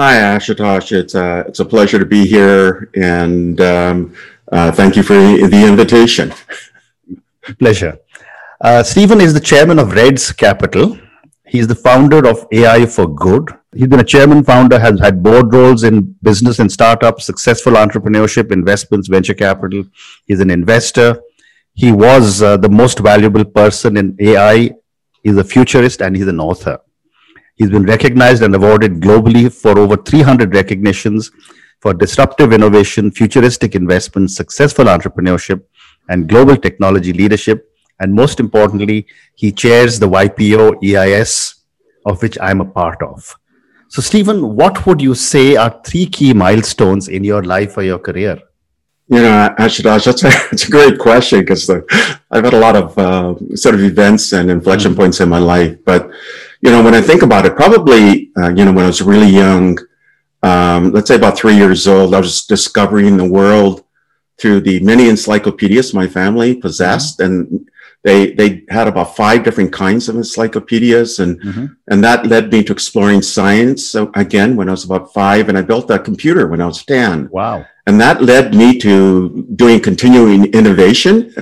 Hi, Ashutosh. It's a, uh, it's a pleasure to be here, and um, uh, thank you for the invitation. Pleasure. Uh, Stephen is the chairman of REDDS Capital. He's the founder of AI for Good. He's been a chairman, founder, has had board roles in business and startups, successful entrepreneurship, investments, venture capital. He's an investor. He was uh, the most valuable person in AI. He's a futurist and he's an author. He's been recognized and awarded globally for over 300 recognitions for disruptive innovation, futuristic investment, successful entrepreneurship, and global technology leadership. And most importantly, he chairs the YPO EIS, of which I'm a part of. So, Stephen, what would you say are three key milestones in your life or your career? You know, Ashutosh, that's a, that's a great question because I've had a lot of uh, sort of events and inflection mm-hmm. points in my life. But, you know, when I think about it, probably, uh, you know, when I was really young, um, let's say about three years old, I was discovering the world through the many encyclopedias my family possessed. Mm-hmm. And they, they had about five different kinds of encyclopedias. And, mm-hmm. and that led me to exploring science. So again, when I was about five and I built a computer when I was 10. Wow. And that led me to doing continuing innovation.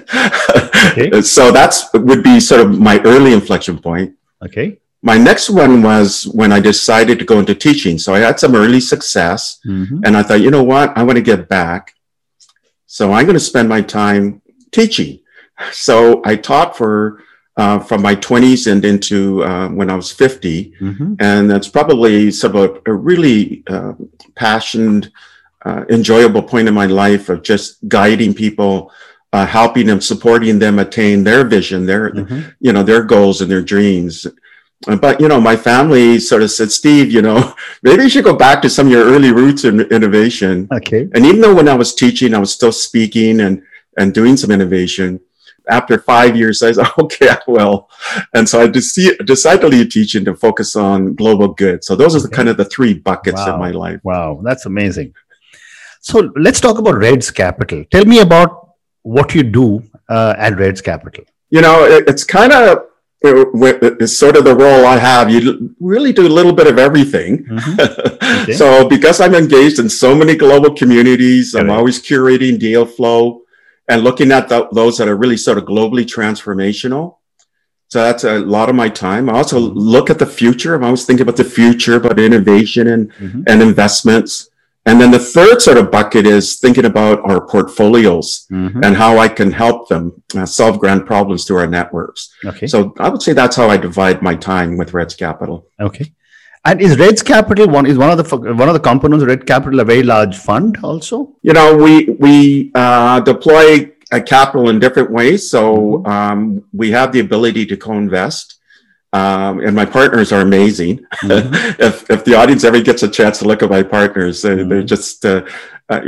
Okay. so that's would be sort of my early inflection point. Okay. My next one was when I decided to go into teaching. So I had some early success mm-hmm. and I thought, you know what? I want to get back. So I'm going to spend my time teaching. So I taught for uh, from my 20s and into uh, when I was 50. Mm-hmm. And that's probably sort of a, a really uh, passionate, uh, enjoyable point in my life of just guiding people, uh, helping them, supporting them attain their vision, their, mm-hmm. you know, their goals and their dreams but you know, my family sort of said, Steve, you know, maybe you should go back to some of your early roots in innovation. Okay. And even though when I was teaching, I was still speaking and and doing some innovation. After five years, I said, okay, I will. And so I decided to leave teaching to focus on global good. So those are the kind of the three buckets wow. in my life. Wow, that's amazing. So let's talk about REDDS Capital. Tell me about what you do uh, at REDDS Capital. You know, it, it's kind of is sort of the role I have. You really do a little bit of everything. Mm-hmm. Okay. so because I'm engaged in so many global communities, I'm always curating deal flow and looking at the, those that are really sort of globally transformational. So that's a lot of my time. I also mm-hmm. look at the future. I'm always thinking about the future, about innovation and, mm-hmm. and investments. And then the third sort of bucket is thinking about our portfolios mm-hmm. and how I can help them uh, solve grand problems through our networks. Okay. So I would say that's how I divide my time with REDDS Capital. Okay. And is REDDS Capital one is one of the one of the components of REDDS Capital a very large fund also? You know, we we uh, deploy a capital in different ways. So mm-hmm. um, we have the ability to co-invest. Um, and my partners are amazing. Mm-hmm. if, if the audience ever gets a chance to look at my partners, mm-hmm. they're just uh, uh,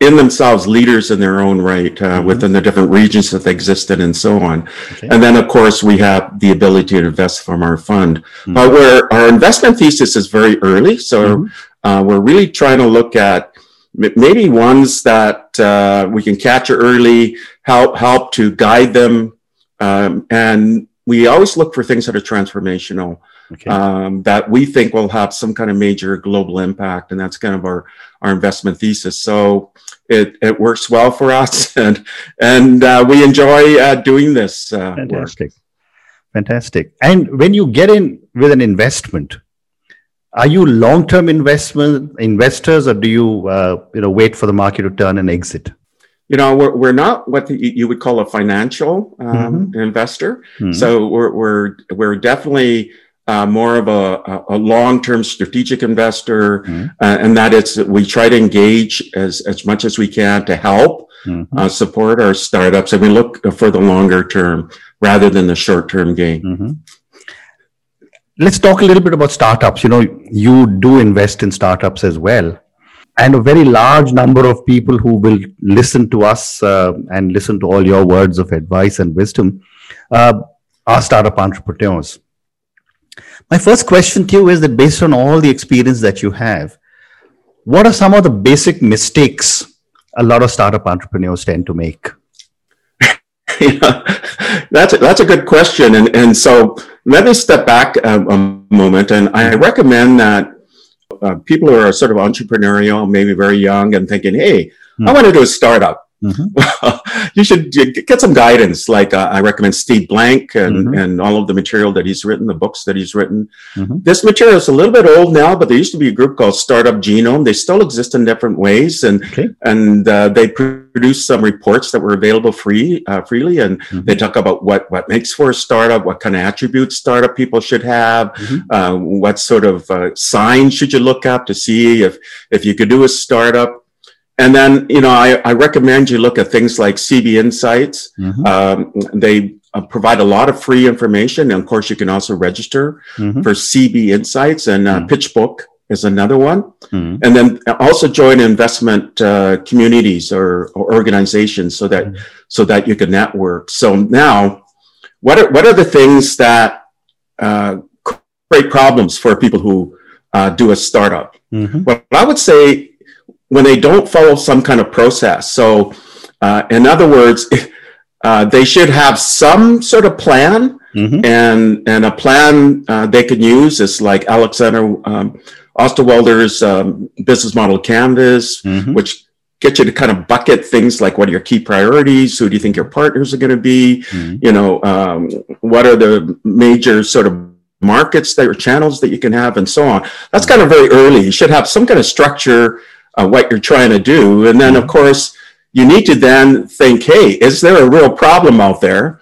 in themselves leaders in their own right uh, mm-hmm. within the different regions that they exist in and so on. Okay. And then, of course, we have the ability to invest from our fund. Mm-hmm. But where our investment thesis is very early, so mm-hmm. uh, we're really trying to look at maybe ones that uh, we can capture early, help help to guide them, um, and we always look for things that are transformational okay. um, that we think will have some kind of major global impact and that's kind of our, our investment thesis so it, it works well for us and and uh, we enjoy uh, doing this uh, fantastic work. fantastic and when you get in with an investment are you long-term investment investors or do you uh, you know wait for the market to turn and exit you know we're, we're not what the, you would call a financial um, mm-hmm. investor mm-hmm. so we're, we're we're definitely uh, more of a, a long-term strategic investor mm-hmm. uh, and that is we try to engage as, as much as we can to help mm-hmm. uh, support our startups and we look for the longer term rather than the short-term gain mm-hmm. let's talk a little bit about startups you know you do invest in startups as well and a very large number of people who will listen to us uh, and listen to all your words of advice and wisdom uh, are startup entrepreneurs. My first question to you is that based on all the experience that you have, what are some of the basic mistakes a lot of startup entrepreneurs tend to make? yeah, that's a, that's a good question, and and so let me step back a, a moment, and I recommend that uh, people who are sort of entrepreneurial, maybe very young, and thinking, "Hey, mm-hmm. I want to do a startup." Mm-hmm. you should get some guidance. Like uh, I recommend Steve Blank and, mm-hmm. and all of the material that he's written, the books that he's written. Mm-hmm. This material is a little bit old now, but there used to be a group called Startup Genome. They still exist in different ways, and okay. and uh, they produced some reports that were available free uh, freely, and mm-hmm. they talk about what what makes for a startup, what kind of attributes startup people should have, mm-hmm. uh, what sort of uh, signs should you look up to see if if you could do a startup and then, you know, I, I recommend you look at things like CB Insights. Mm-hmm. Um, they uh, provide a lot of free information. And of course, you can also register mm-hmm. for CB Insights and uh, mm-hmm. PitchBook is another one. Mm-hmm. And then also join investment uh, communities or, or, organizations so that, mm-hmm. so that you can network. So now, what are, what are the things that uh, create problems for people who uh, do a startup? Mm-hmm. Well, I would say when they don't follow some kind of process. So, uh, in other words, uh, they should have some sort of plan, mm-hmm. and and a plan uh, they can use is like Alexander um, Osterwalder's um, business model canvas, mm-hmm. which get you to kind of bucket things like what are your key priorities who do you think your partners are going to be mm-hmm. you know um, what are the major sort of markets that or channels that you can have and so on that's kind of very early you should have some kind of structure uh, what you're trying to do. And then, of mm-hmm. course, you need to then think, hey, is there a real problem out there?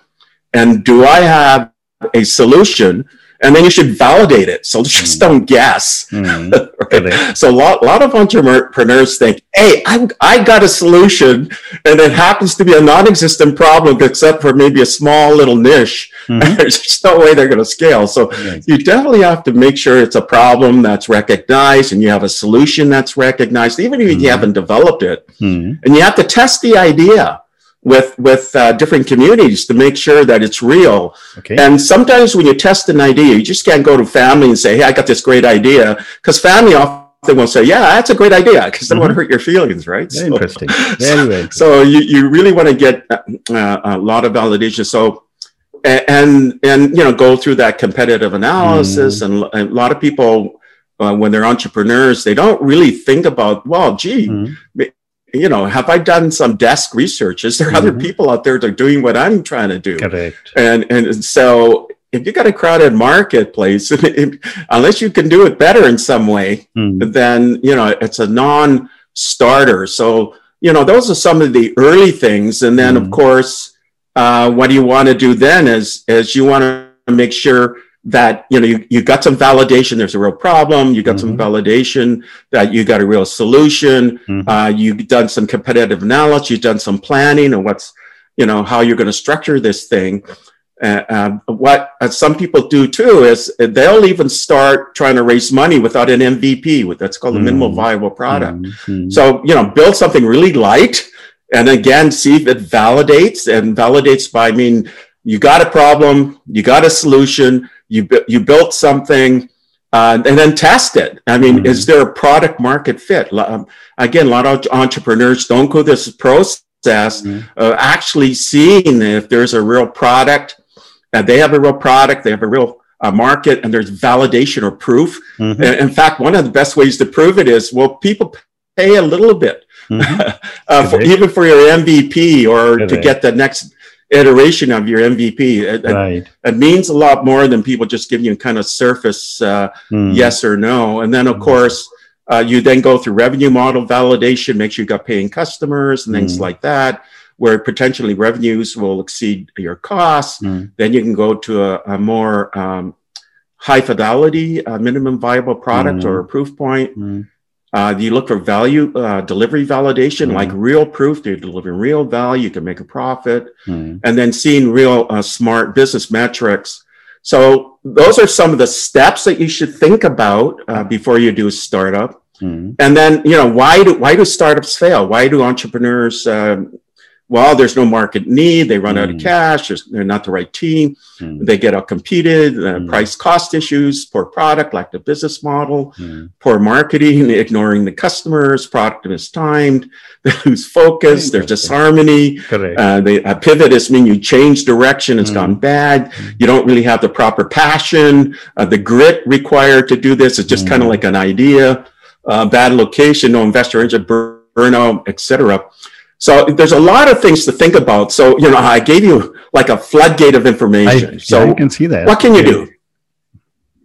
And do I have a solution and then you should validate it. So just mm. don't guess. Mm. right? So a lot, lot of entrepreneurs think, hey, I, I got a solution and it happens to be a non-existent problem except for maybe a small little niche. Mm-hmm. There's just no way they're going to scale. So yes. you definitely have to make sure it's a problem that's recognized and you have a solution that's recognized, even if mm-hmm. you haven't developed it. Mm-hmm. And you have to test the idea with with uh, different communities to make sure that it's real. Okay. And sometimes when you test an idea, you just can't go to family and say, "Hey, I got this great idea," because family often will say, "Yeah, that's a great idea," because they mm-hmm. want to hurt your feelings, right? Very so, interesting. Very, interesting. So you, you really want to get uh, uh, a lot of validation. So and and you know go through that competitive analysis, mm. and, and, a lot of people. Uh, when they're entrepreneurs, they don't really think about, well, gee, mm you know, have I done some desk research? Is there mm-hmm. other people out there that are doing what I'm trying to do? Correct. And and so if you got a crowded marketplace, unless you can do it better in some way, mm. then you know it's a non-starter. So you know those are some of the early things, and then mm. of mm-hmm. course, uh, what you want to do then is is you want to make sure that you know you, you got some validation there's a real problem you got mm-hmm. some validation that you got a real solution mm-hmm. uh, you've done some competitive analysis you've done some planning and what's you know how you're going to structure this thing uh, um, what uh, some people do too is they'll even start trying to raise money without an mvp that's called a minimal mm-hmm. viable product mm-hmm. so you know build something really light and again see if it validates and validates by i mean you got a problem you got a solution you you built something uh, and then test it. I mean, mm-hmm. is there a product market fit? Um, again, a lot of entrepreneurs don't go this process mm-hmm. of actually seeing if there's a real product. Uh, they have a real product. They have a real uh, market, and there's validation or proof. Mm-hmm. In fact, one of the best ways to prove it is well, people pay a little bit, mm-hmm. uh, for, even for your MVP or to get the next iteration of your MVP. It, right. it, it, means a lot more than people just giving you kind of surface uh, mm. yes or no. And then, of mm. course, uh, you then go through revenue model validation, make sure you got paying customers and things mm. like that, where potentially revenues will exceed your costs. Hmm. Then you can go to a, a more um, high fidelity uh, minimum viable product or a proof point. Uh, you look for value uh, delivery validation, mm like real proof they're delivering real value, you can make a profit, mm and then seeing real uh, smart business metrics. So those are some of the steps that you should think about uh, before you do a startup. mm And then you know why do why do startups fail? Why do entrepreneurs um, well, there's no market need. They run mm. out of hmm. cash. they're not the right team. Mm. They get outcompeted. Uh, mm. Price cost issues, poor product, lack of business model, hmm. poor marketing, ignoring the customers, product mistimed. They lose focus. There's disharmony. Uh, they, a pivot is mean you change direction. It's gone hmm. bad. You don't really have the proper passion. Uh, the grit required to do this is just kind of like an idea uh, bad location, no investor engine burnout, etc. So there's a lot of things to think about. So you know, I gave you like a floodgate of information. I, so yeah, can see that. What can you do?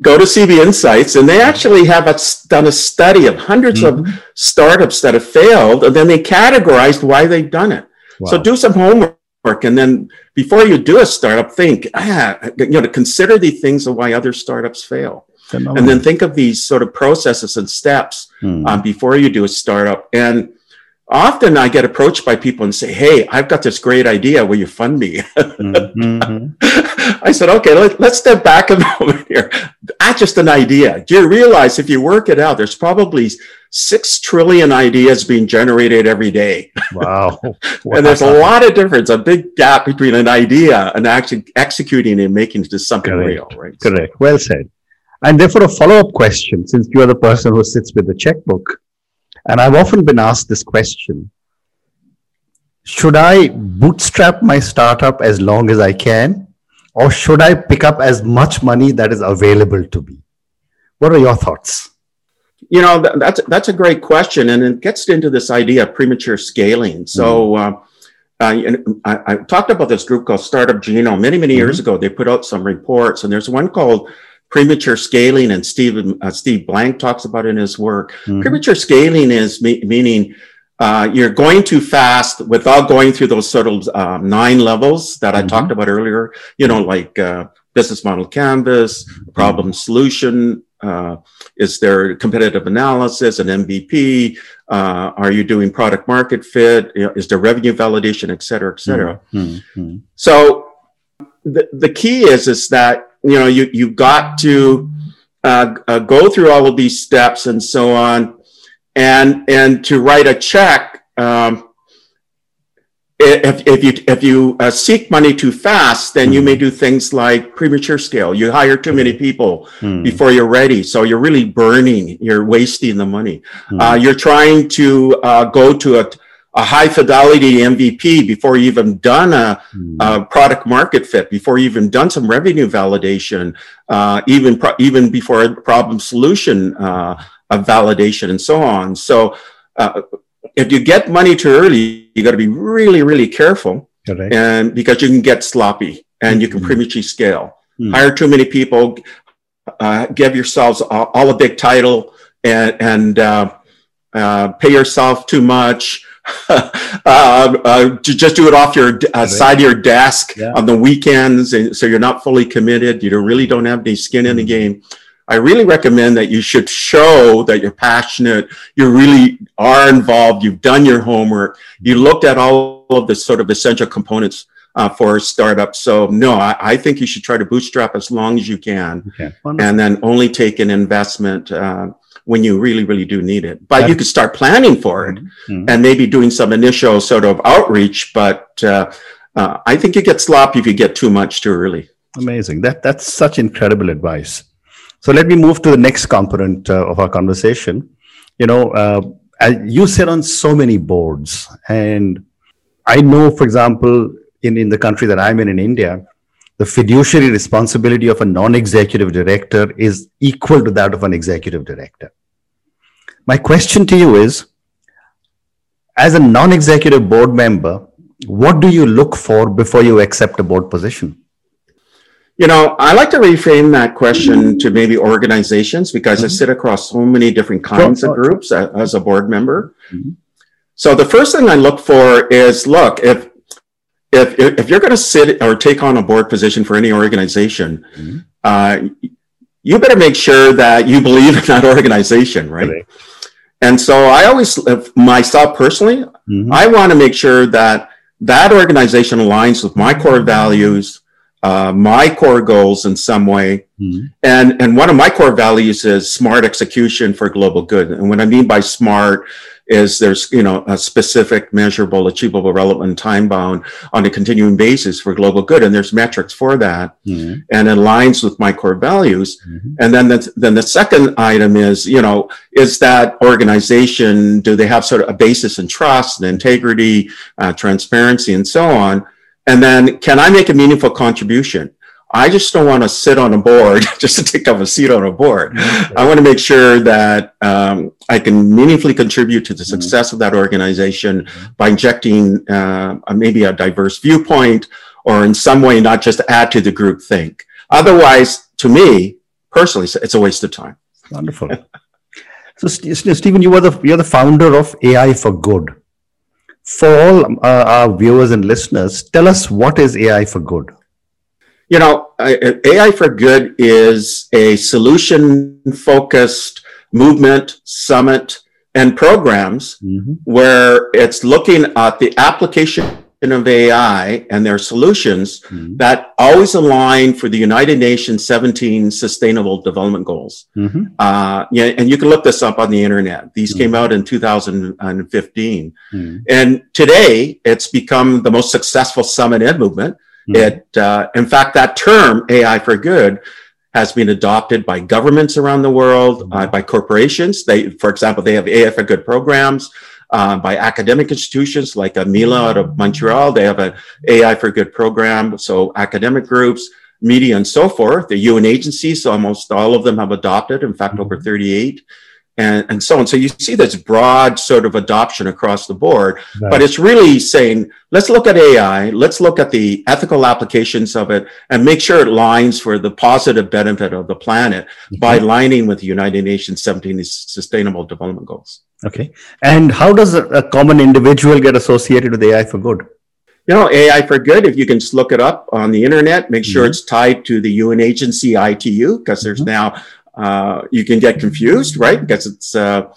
Go to CB Insights, and they actually have a, done a study of 100s mm-hmm. of startups that have failed, and then they categorized why they've done it. Wow. So do some homework and then before you do a startup think ah, you know to consider the things of why other startups fail and then think of these sort of processes and steps hmm. um, before you do a startup and often I get approached by people and say, Hey, I've got this great idea. Will you fund me? mm-hmm. I said, Okay, let, us step back a moment here. That's just an idea. Do you realize if you work it out, there's probably six trillion ideas being generated every day? Wow. wow. and there's a lot of difference, a big gap between an idea and actually executing and making it into something Correct. real, right? Correct. Well said. And therefore, a follow up question since you are the person who sits with the checkbook and I've often been asked this question Should I bootstrap my startup as long as I can? Or should I pick up as much money that is available to me? What are your thoughts? You know, that's, that's a great question. And it gets into this idea of premature scaling. So, mm-hmm. uh, I, I, talked about this group called Startup Genome many, many years mm-hmm. ago. They put out some reports, and there's one called premature scaling, and Steve uh, Steve Blank talks about in his work. Mm-hmm. Premature scaling is me- meaning uh, you're going too fast without going through those sort of um, nine levels that mm-hmm. I talked about earlier. You know, like uh, business model canvas, mm-hmm. problem solution. Uh, is there competitive analysis and MVP? Uh, are you doing product market fit? Is there revenue validation, et cetera, et cetera? Mm-hmm. So the, the key is, is that you know, you, you've got to uh, uh, go through all of these steps and so on. And, and to write a check, um, if, if you, if you uh, seek money too fast, then you may do things like premature scale. You hire too many people hmm. before you're ready. So you're really burning, you're wasting the money. Hmm. Uh, you're trying to uh, go to a, a high fidelity MVP before you even done a, mm. a, product market fit, before you even done some revenue validation, uh, even pro- even before a problem solution uh, of validation and so on. So uh, if you get money too early, you got to be really really careful, and because you can get sloppy and you can mm-hmm. prematurely scale. Mm. Hire too many people, uh, give yourselves all, all, a big title, and and uh, uh, pay yourself too much uh, uh, just do it off your uh, side of your desk yeah. on the weekends, and so you're not fully committed. You really don't have any skin in the mm-hmm. game. I really recommend that you should show that you're passionate, you really are involved, you've done your homework, you looked at all of the sort of essential components uh, for a startup. So no, I, I, think you should try to bootstrap as long as you can, okay. and then only take an investment uh, when you really, really do need it. But you could start planning for it mm-hmm. and maybe doing some initial sort of outreach. But uh, uh, I think you get sloppy if you get too much too early. Amazing. That that's such incredible advice. So let me move to the next component uh, of our conversation. You know, uh, you sit on so many boards, and I know, for example, in in the country that I'm in, in India, the fiduciary responsibility of a non-executive director is equal to that of an executive director. My question to you is, as a non-executive board member, what do you look for before you accept a board position? You know, I like to reframe that question to maybe organizations because mm-hmm. I sit across so many different kinds sure, of groups as a board member. Mm-hmm. So the first thing I look for is look, if if if you're going to sit or take on a board position for any organization, mm-hmm. uh, you better make sure that you believe in that organization, right? right. And so I always, myself personally, mm-hmm. I want to make sure that that organization aligns with my core values, uh, my core goals in some way. Mm-hmm. And and one of my core values is smart execution for global good. And what I mean by smart is there's you know a specific measurable achievable relevant time bound on a continuing basis for global good and there's metrics for that mm-hmm. and it aligns with my core values mm-hmm. and then the, then the second item is you know is that organization do they have sort of a basis in trust and integrity uh, transparency and so on and then can i make a meaningful contribution I just don't want to sit on a board just to take up a seat on a board. I want to make sure that um, I can meaningfully contribute to the mm-hmm. success mm-hmm. of that organization by injecting uh, maybe a diverse viewpoint or in some way not just add to the group think. Otherwise, to me personally, it's a waste of time. Wonderful. so, Stephen, you are the you're the founder of AI for Good. For all uh, our viewers and listeners, tell us what is AI for Good. You know, AI for Good is a solution focused movement, summit, and programs mm-hmm. where it's looking at the application of AI and their solutions mm-hmm. that always align for the United Nations 17 Sustainable Development Goals. Mm-hmm. Uh, yeah, and you can look this up on the internet. These mm-hmm. came out in 2015. Mm-hmm. And today, it's become the most successful summit and movement. Mm-hmm. It, uh, in fact, that term AI for Good has been adopted by governments around the world, uh, by corporations. They, for example, they have AI for Good programs uh, by academic institutions like Mila out of Montreal. They have an AI for Good program. So academic groups, media, and so forth. The UN agencies, almost all of them have adopted. In fact, over mm-hmm. 38 and, and so on. So you see this broad sort of adoption across the board, right. but it's really saying, let's look at AI, let's look at the ethical applications of it and make sure it lines for the positive benefit of the planet mm-hmm. by aligning with the United Nations 17 Sustainable Development Goals. Okay. And how does a, a common individual get associated with AI for good? You know, AI for good, if you can just look it up on the internet, make sure mm-hmm. it's tied to the UN agency ITU, because there's mm-hmm. now uh, you can get confused, right? Because it's uh,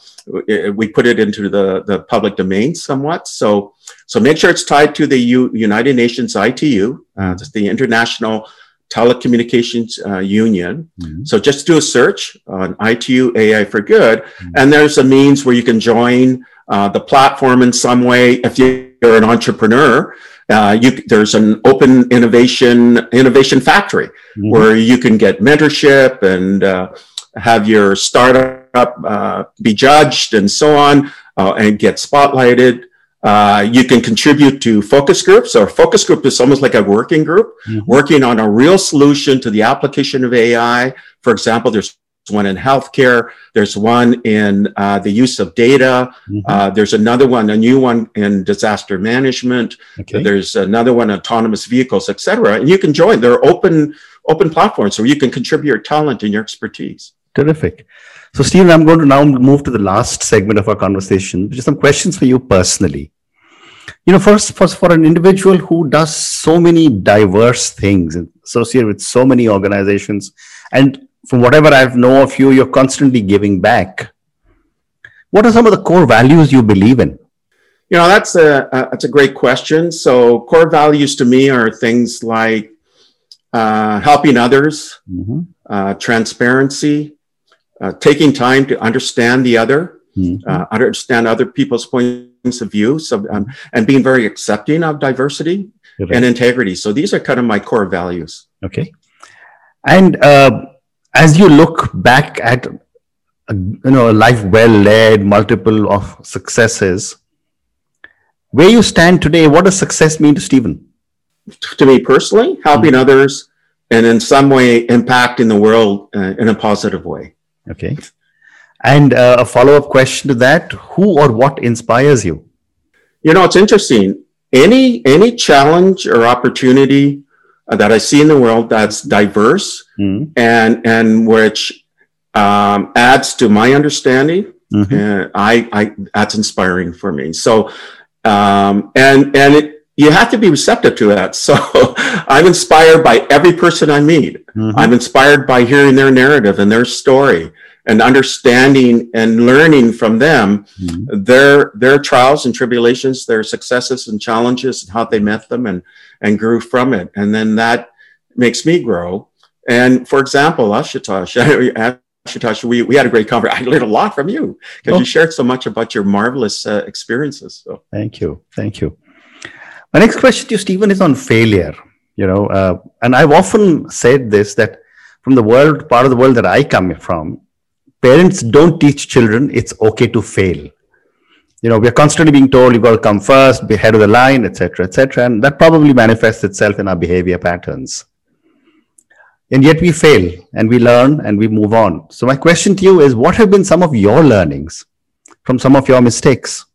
we put it into the, the public domain somewhat. So so make sure it's tied to the U, United Nations ITU, uh, the International Telecommunications uh, Union. Mm-hmm. So just do a search on ITU AI for Good, mm-hmm. and there's a means where you can join uh, the platform in some way if you're an entrepreneur. Uh, you, there's an open innovation innovation factory mm-hmm. where you can get mentorship and uh, have your startup uh, be judged and so on uh, and get spotlighted. Uh, you can contribute to focus groups. A focus group is almost like a working group, mm-hmm. working on a real solution to the application of AI. For example, there's one in healthcare. There's one in uh, the use of data. Mm-hmm. Uh, there's another one, a new one in disaster management. Okay. There's another one, autonomous vehicles, etc. And you can join. They're open open platforms where you can contribute your talent and your expertise. Terrific. So, Stephen, I'm going to now move to the last segment of our conversation, which is some questions for you personally. You know, first, first for an individual who does so many diverse things associated with so many organizations and from whatever I've know of you, you're constantly giving back. What are some of the core values you believe in? You know, that's a, a that's a great question. So, core values to me are things like uh, helping others, mm-hmm. uh, transparency, uh, taking time to understand the other, mm-hmm. Uh, understand other people's points of view, so um, and being very accepting of diversity and integrity. So, these are kind of my core values. Okay, and uh, as you look back at a, you know a life well led, multiple of successes, where you stand today, what does success mean to Stephen? To me personally, helping mm-hmm. others and in some way impacting the world uh, in a positive way. Okay. And uh, a follow up question to that: Who or what inspires you? You know, it's interesting. Any any challenge or opportunity that I see in the world that's diverse mm-hmm. and and which um, adds to my understanding. Mm-hmm. And I, I that's inspiring for me. So um, and and it, you have to be receptive to that. So I'm inspired by every person I meet. Mm-hmm. I'm inspired by hearing their narrative and their story and understanding and learning from them mm-hmm. their their trials and tribulations, their successes and challenges, and how they met them and and grew from it. And then that makes me grow. And for example, Ashutosh, Ashutosh, we, we had a great conversation. I learned a lot from you because oh. you shared so much about your marvelous uh, experiences. So. Thank you. Thank you. My next question to you, Stephen, is on failure. You know, uh, and I've often said this that from the world, part of the world that I come from, parents don't teach children it's okay to fail you know we're constantly being told you've got to come first be head of the line etc etc and that probably manifests itself in our behavior patterns and yet we fail and we learn and we move on. So, my question to you is what have been some of your learnings from some of your mistakes?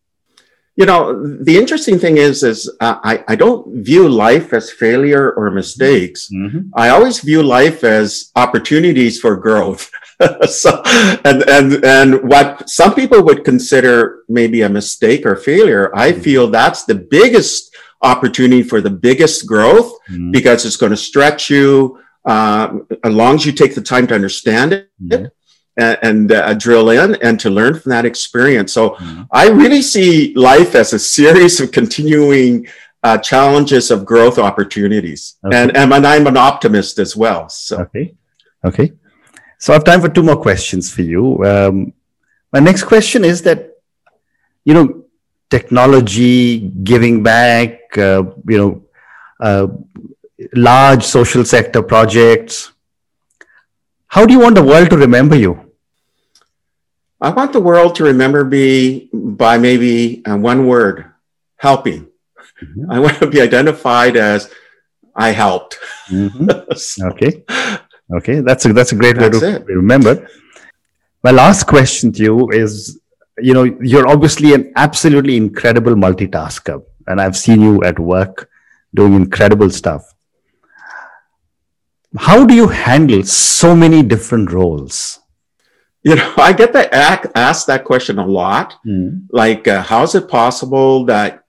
You know, the interesting thing is, is uh, I, I don't view life as failure or mistakes. Mm-hmm. I always view life as opportunities for growth. so, and, and, and what some people would consider maybe a mistake or failure, I mm-hmm. feel that's the biggest opportunity for the biggest growth mm-hmm. because it's going to stretch you, uh, as long as you take the time to understand it mm-hmm. and, and uh, drill in and to learn from that experience. So mm-hmm. I really see life as a series of continuing uh, challenges of growth opportunities. Okay. And, and I'm an optimist as well. So. Okay. Okay. So I have time for two more questions for you. Um, my next question is that, you know, technology, giving back, uh, you know, uh, large social sector projects. How do you want the world to remember you? I want the world to remember me by maybe uh, one word helping. Mm-hmm. I want to be identified as I helped. Mm-hmm. okay. Okay. That's a, that's a great that's way to be remembered. My last question to you is you know, you're obviously an absolutely incredible multitasker, and I've seen you at work doing incredible stuff how do you handle so many different roles? You know, I get that asked that question a lot. Mm. Like, uh, how is it possible that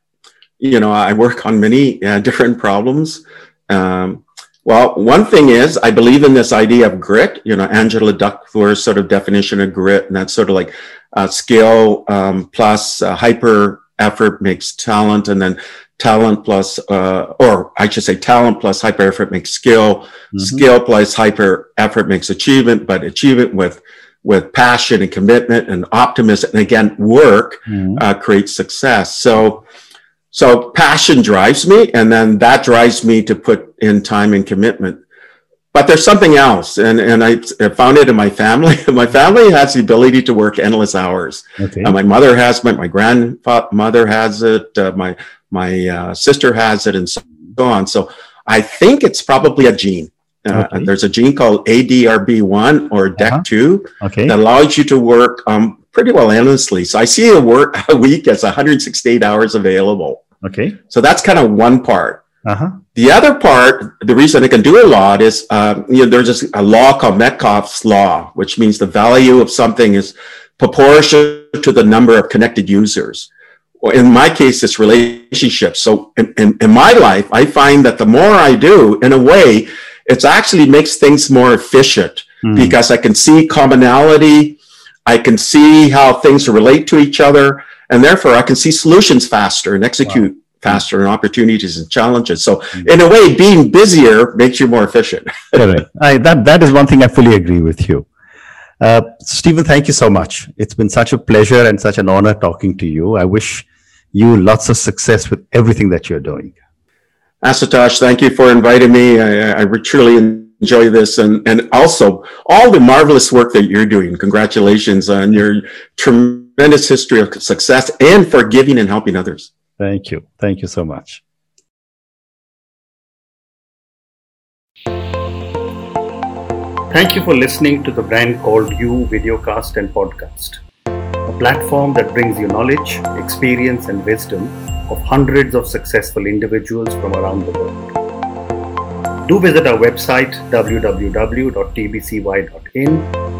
you know I work on many uh, different problems? Um, well, one thing is I believe in this idea of grit. You know, Angela Duckworth's sort of definition of grit, and that's sort of like uh, skill um, plus uh, hyper effort makes talent, and then talent plus, uh, or I should say talent plus hyper effort makes skill. Mm-hmm. Skill plus hyper effort makes achievement, but achievement with, with passion and commitment and optimism and again, work, mm-hmm. uh, creates success. So, so passion drives me and then that drives me to put in time and commitment. But there's something else, and, and I, found it in my family. my family has the ability to work endless hours. Okay. Uh, my mother has, it, my grandmother has it, uh, my my uh, sister has it, and so on. So I think it's probably a gene. Uh, okay. There's a gene called ADRB1 or DEC2 uh-huh. okay. that allows you to work um, pretty well endlessly. So I see a work a week as 168 hours available. Okay. So that's kind of one part. Uh-huh. The other part, the reason I can do a lot is, um, you know, there's a law called Metcalfe's law, which means the value of something is proportional to the number of connected users or in my case, it's relationships. So in, in, in, my life, I find that the more I do, in a way, it actually makes things more efficient mm. because I can see commonality. I can see how things relate to each other. And therefore, I can see solutions faster and execute wow. faster and opportunities and challenges. So mm. in a way, being busier makes you more efficient. Correct. I, that, that is one thing I fully agree with you. Uh, Stephen, thank you so much. It's been such a pleasure and such an honor talking to you. I wish you lots of success with everything that you're doing. Ashutosh, thank you for inviting me. I, I truly enjoy this and, and also all the marvelous work that you're doing. Congratulations on your tremendous history of success and for giving and helping others. Thank you. Thank you so much. Thank you for listening to the brand called You videocast and podcast a platform that brings you knowledge, experience, and wisdom of hundreds of successful individuals from around the world. Do visit our website www.tbcy.in